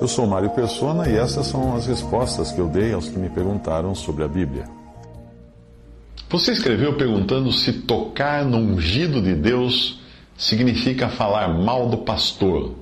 Eu sou Mário Persona e essas são as respostas que eu dei aos que me perguntaram sobre a Bíblia. Você escreveu perguntando se tocar no ungido de Deus significa falar mal do pastor.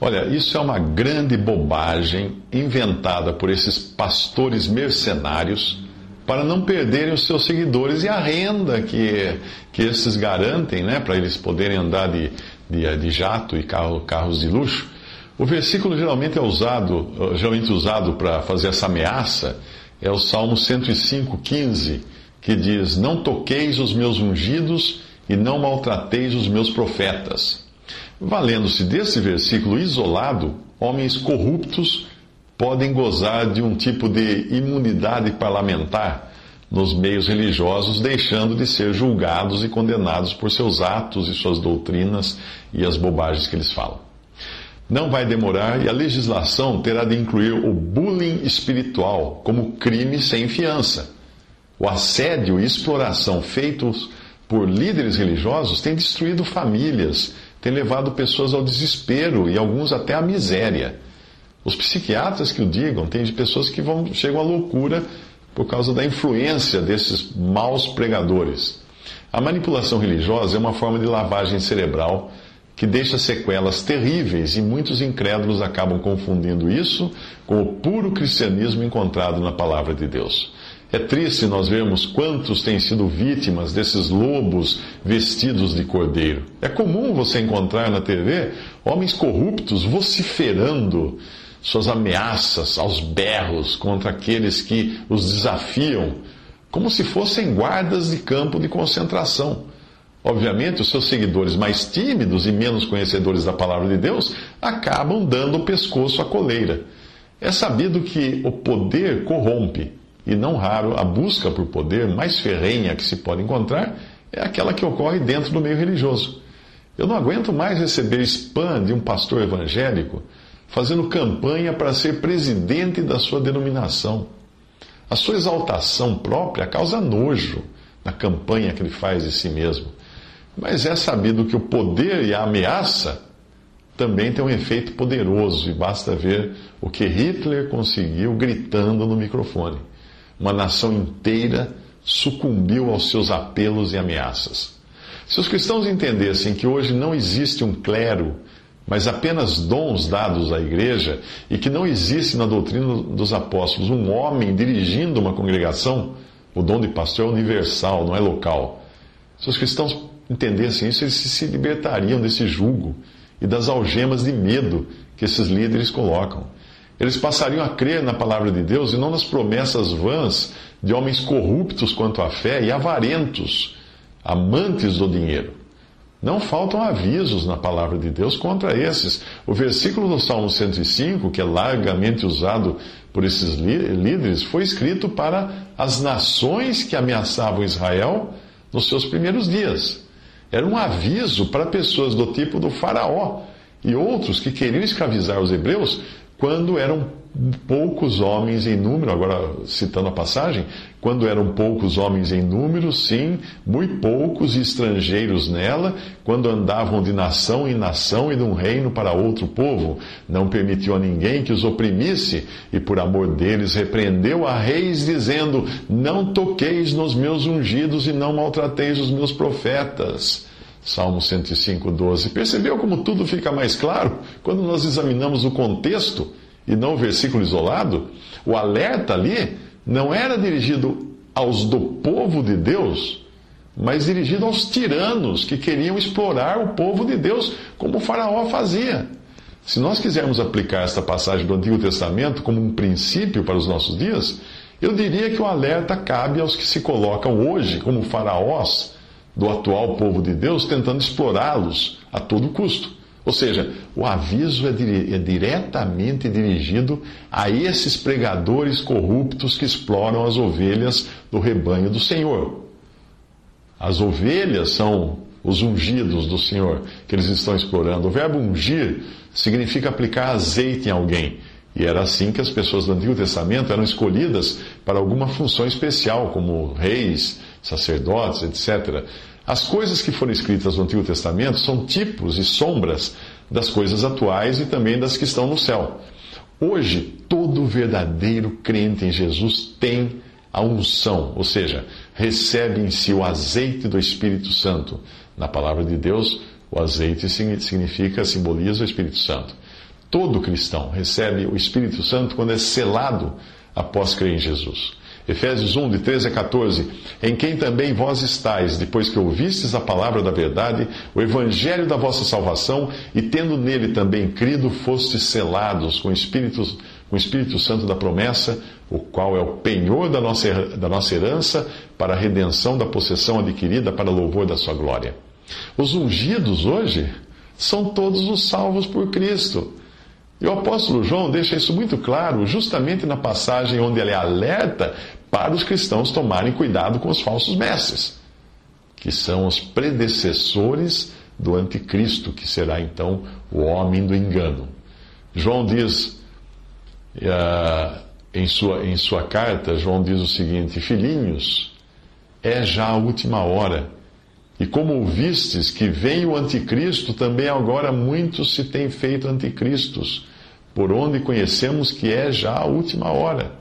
Olha, isso é uma grande bobagem inventada por esses pastores mercenários para não perderem os seus seguidores e a renda que, que esses garantem, né, para eles poderem andar de, de, de jato e carro, carros de luxo. O versículo geralmente é usado, geralmente usado para fazer essa ameaça, é o Salmo 105, 15, que diz: Não toqueis os meus ungidos e não maltrateis os meus profetas. Valendo-se desse versículo isolado, homens corruptos podem gozar de um tipo de imunidade parlamentar nos meios religiosos, deixando de ser julgados e condenados por seus atos e suas doutrinas e as bobagens que eles falam. Não vai demorar e a legislação terá de incluir o bullying espiritual como crime sem fiança. O assédio e exploração feitos por líderes religiosos têm destruído famílias, têm levado pessoas ao desespero e alguns até à miséria. Os psiquiatras que o digam, tem de pessoas que vão, chegam à loucura por causa da influência desses maus pregadores. A manipulação religiosa é uma forma de lavagem cerebral que deixa sequelas terríveis e muitos incrédulos acabam confundindo isso com o puro cristianismo encontrado na palavra de Deus. É triste nós vermos quantos têm sido vítimas desses lobos vestidos de cordeiro. É comum você encontrar na TV homens corruptos vociferando suas ameaças aos berros contra aqueles que os desafiam, como se fossem guardas de campo de concentração. Obviamente, os seus seguidores mais tímidos e menos conhecedores da palavra de Deus acabam dando o pescoço à coleira. É sabido que o poder corrompe, e não raro a busca por poder mais ferrenha que se pode encontrar é aquela que ocorre dentro do meio religioso. Eu não aguento mais receber spam de um pastor evangélico fazendo campanha para ser presidente da sua denominação. A sua exaltação própria causa nojo na campanha que ele faz de si mesmo. Mas é sabido que o poder e a ameaça também têm um efeito poderoso, e basta ver o que Hitler conseguiu gritando no microfone. Uma nação inteira sucumbiu aos seus apelos e ameaças. Se os cristãos entendessem que hoje não existe um clero mas apenas dons dados à igreja, e que não existe na doutrina dos apóstolos um homem dirigindo uma congregação, o dom de pastor é universal, não é local. Se os cristãos entendessem isso, eles se libertariam desse jugo e das algemas de medo que esses líderes colocam. Eles passariam a crer na palavra de Deus e não nas promessas vãs de homens corruptos quanto à fé e avarentos, amantes do dinheiro. Não faltam avisos na palavra de Deus contra esses. O versículo do Salmo 105, que é largamente usado por esses líderes, foi escrito para as nações que ameaçavam Israel nos seus primeiros dias. Era um aviso para pessoas do tipo do Faraó e outros que queriam escravizar os hebreus quando eram poucos homens em número, agora citando a passagem, quando eram poucos homens em número, sim, muito poucos estrangeiros nela, quando andavam de nação em nação e de um reino para outro povo, não permitiu a ninguém que os oprimisse, e por amor deles repreendeu a reis, dizendo: Não toqueis nos meus ungidos e não maltrateis os meus profetas. Salmo 105, 12. Percebeu como tudo fica mais claro quando nós examinamos o contexto e não o versículo isolado? O alerta ali não era dirigido aos do povo de Deus, mas dirigido aos tiranos que queriam explorar o povo de Deus, como o Faraó fazia. Se nós quisermos aplicar esta passagem do Antigo Testamento como um princípio para os nossos dias, eu diria que o alerta cabe aos que se colocam hoje como faraós do atual povo de Deus, tentando explorá-los a todo custo. Ou seja, o aviso é, dire é, diretamente dirigido a esses pregadores corruptos que exploram as ovelhas do rebanho do Senhor. As ovelhas são os ungidos do Senhor que eles estão explorando. O verbo ungir significa aplicar azeite em alguém. E era assim que as pessoas do Antigo Testamento eram escolhidas para alguma função especial, como reis, sacerdotes, etc. As coisas que foram escritas no Antigo Testamento são tipos e sombras das coisas atuais e também das que estão no céu. Hoje, todo verdadeiro crente em Jesus tem a unção, ou seja, recebe em si o azeite do Espírito Santo. Na palavra de Deus, o azeite significa, simboliza o Espírito Santo. Todo cristão recebe o Espírito Santo quando é selado após crer em Jesus. Efésios 1, de 13 a 14, em quem também vós estáis, depois que ouvistes a palavra da verdade, o evangelho da vossa salvação, e tendo nele também crido, fostes selados com o Espírito, com o Espírito Santo da promessa, o qual é o penhor da nossa, da nossa herança, para a redenção da possessão adquirida para louvor da sua glória. Os ungidos hoje são todos os salvos por Cristo. E o apóstolo João deixa isso muito claro, justamente na passagem onde ele alerta para os cristãos tomarem cuidado com os falsos mestres, que são os predecessores do anticristo, que será então o homem do engano. João diz, uh, em, sua, em sua carta, João diz o seguinte: Filhinhos, é já a última hora. E como ouvistes que vem o anticristo, também agora muitos se têm feito anticristos, por onde conhecemos que é já a última hora.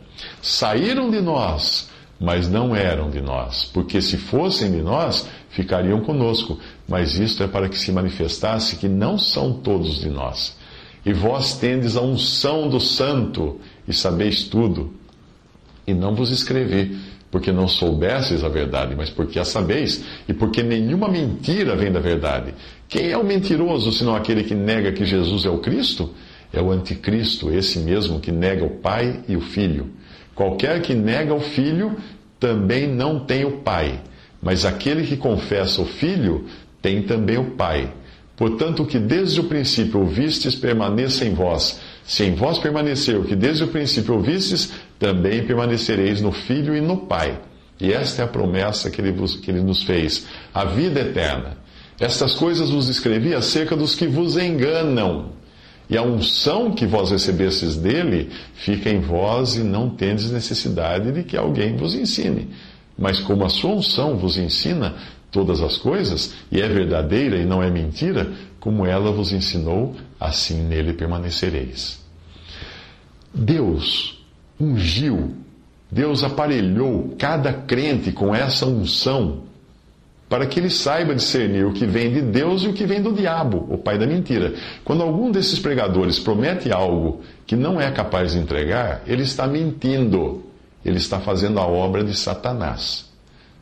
Saíram de nós, mas não eram de nós, porque se fossem de nós, ficariam conosco. Mas isto é para que se manifestasse que não são todos de nós. E vós tendes a unção do Santo, e sabeis tudo. E não vos escrevi porque não soubesseis a verdade, mas porque a sabeis, e porque nenhuma mentira vem da verdade. Quem é o mentiroso, senão aquele que nega que Jesus é o Cristo? É o anticristo, esse mesmo que nega o Pai e o Filho. Qualquer que nega o Filho também não tem o Pai, mas aquele que confessa o Filho tem também o Pai. Portanto, o que desde o princípio ouvistes permaneça em vós. Se em vós permanecer o que desde o princípio ouvistes, também permanecereis no Filho e no Pai. E esta é a promessa que ele, vos, que ele nos fez, a vida eterna. Estas coisas vos escrevi acerca dos que vos enganam. E a unção que vós recebestes dele fica em vós e não tendes necessidade de que alguém vos ensine. Mas como a sua unção vos ensina todas as coisas, e é verdadeira e não é mentira, como ela vos ensinou, assim nele permanecereis. Deus ungiu, Deus aparelhou cada crente com essa unção para que ele saiba discernir o que vem de Deus e o que vem do diabo, o pai da mentira. Quando algum desses pregadores promete algo que não é capaz de entregar, ele está mentindo, ele está fazendo a obra de Satanás.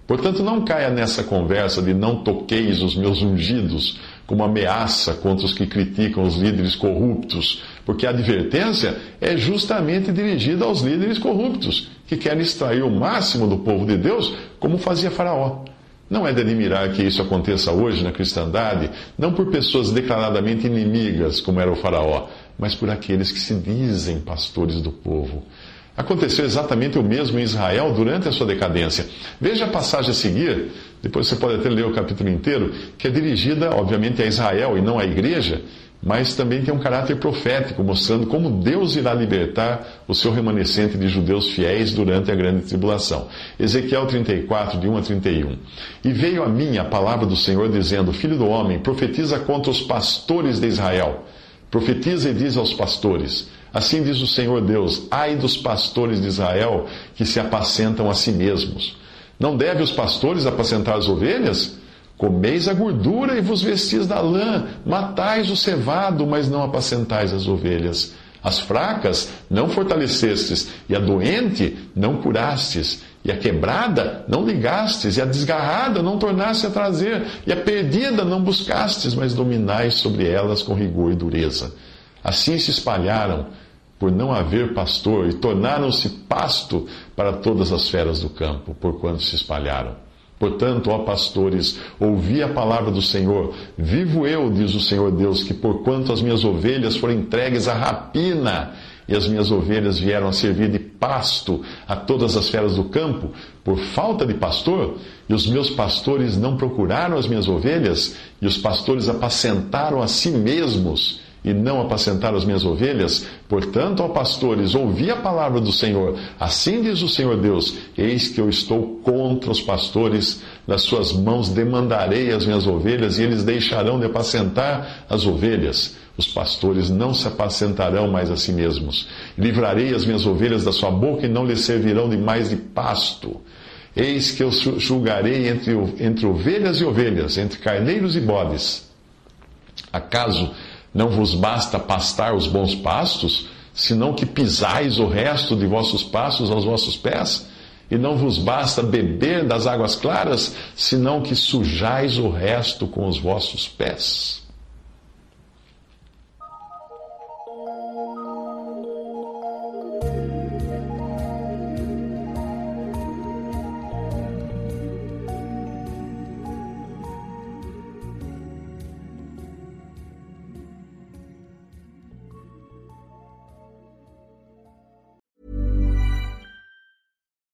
Portanto, não caia nessa conversa de não toqueis os meus ungidos, como ameaça contra os que criticam os líderes corruptos, porque a advertência é justamente dirigida aos líderes corruptos, que querem extrair o máximo do povo de Deus, como fazia Faraó. Não é de admirar que isso aconteça hoje na cristandade, não por pessoas declaradamente inimigas, como era o Faraó, mas por aqueles que se dizem pastores do povo. Aconteceu exatamente o mesmo em Israel durante a sua decadência. Veja a passagem a seguir, depois você pode até ler o capítulo inteiro, que é dirigida, obviamente, a Israel e não à igreja, mas também tem um caráter profético, mostrando como Deus irá libertar o seu remanescente de judeus fiéis durante a grande tribulação. Ezequiel 34, de 1 a 31. E veio a mim a palavra do Senhor, dizendo: Filho do homem, profetiza contra os pastores de Israel. Profetiza e diz aos pastores Assim diz o Senhor Deus: Ai dos pastores de Israel que se apacentam a si mesmos. Não deve os pastores apacentar as ovelhas? Comeis a gordura e vos vestis da lã, matais o cevado, mas não apacentais as ovelhas. As fracas não fortalecestes, e a doente não curastes, e a quebrada não ligastes, e a desgarrada não tornaste a trazer, e a perdida não buscastes, mas dominais sobre elas com rigor e dureza. Assim se espalharam por não haver pastor, e tornaram-se pasto para todas as feras do campo, porquanto se espalharam. Portanto, ó pastores, ouvi a palavra do Senhor. Vivo eu, diz o Senhor Deus, que porquanto as minhas ovelhas foram entregues à rapina, e as minhas ovelhas vieram a servir de pasto a todas as feras do campo, por falta de pastor, e os meus pastores não procuraram as minhas ovelhas, e os pastores apacentaram a si mesmos e não apacentaram as minhas ovelhas? Portanto, ó pastores, ouvi a palavra do Senhor. Assim diz o Senhor Deus: Eis que eu estou contra os pastores, nas suas mãos demandarei as minhas ovelhas, e eles deixarão de apacentar as ovelhas. Os pastores não se apacentarão mais a si mesmos. Livrarei as minhas ovelhas da sua boca e não lhes servirão de mais de pasto. Eis que eu julgarei entre, entre ovelhas e ovelhas, entre carneiros e bodes. Acaso não vos basta pastar os bons pastos, senão que pisais o resto de vossos pastos aos vossos pés? E não vos basta beber das águas claras, senão que sujais o resto com os vossos pés?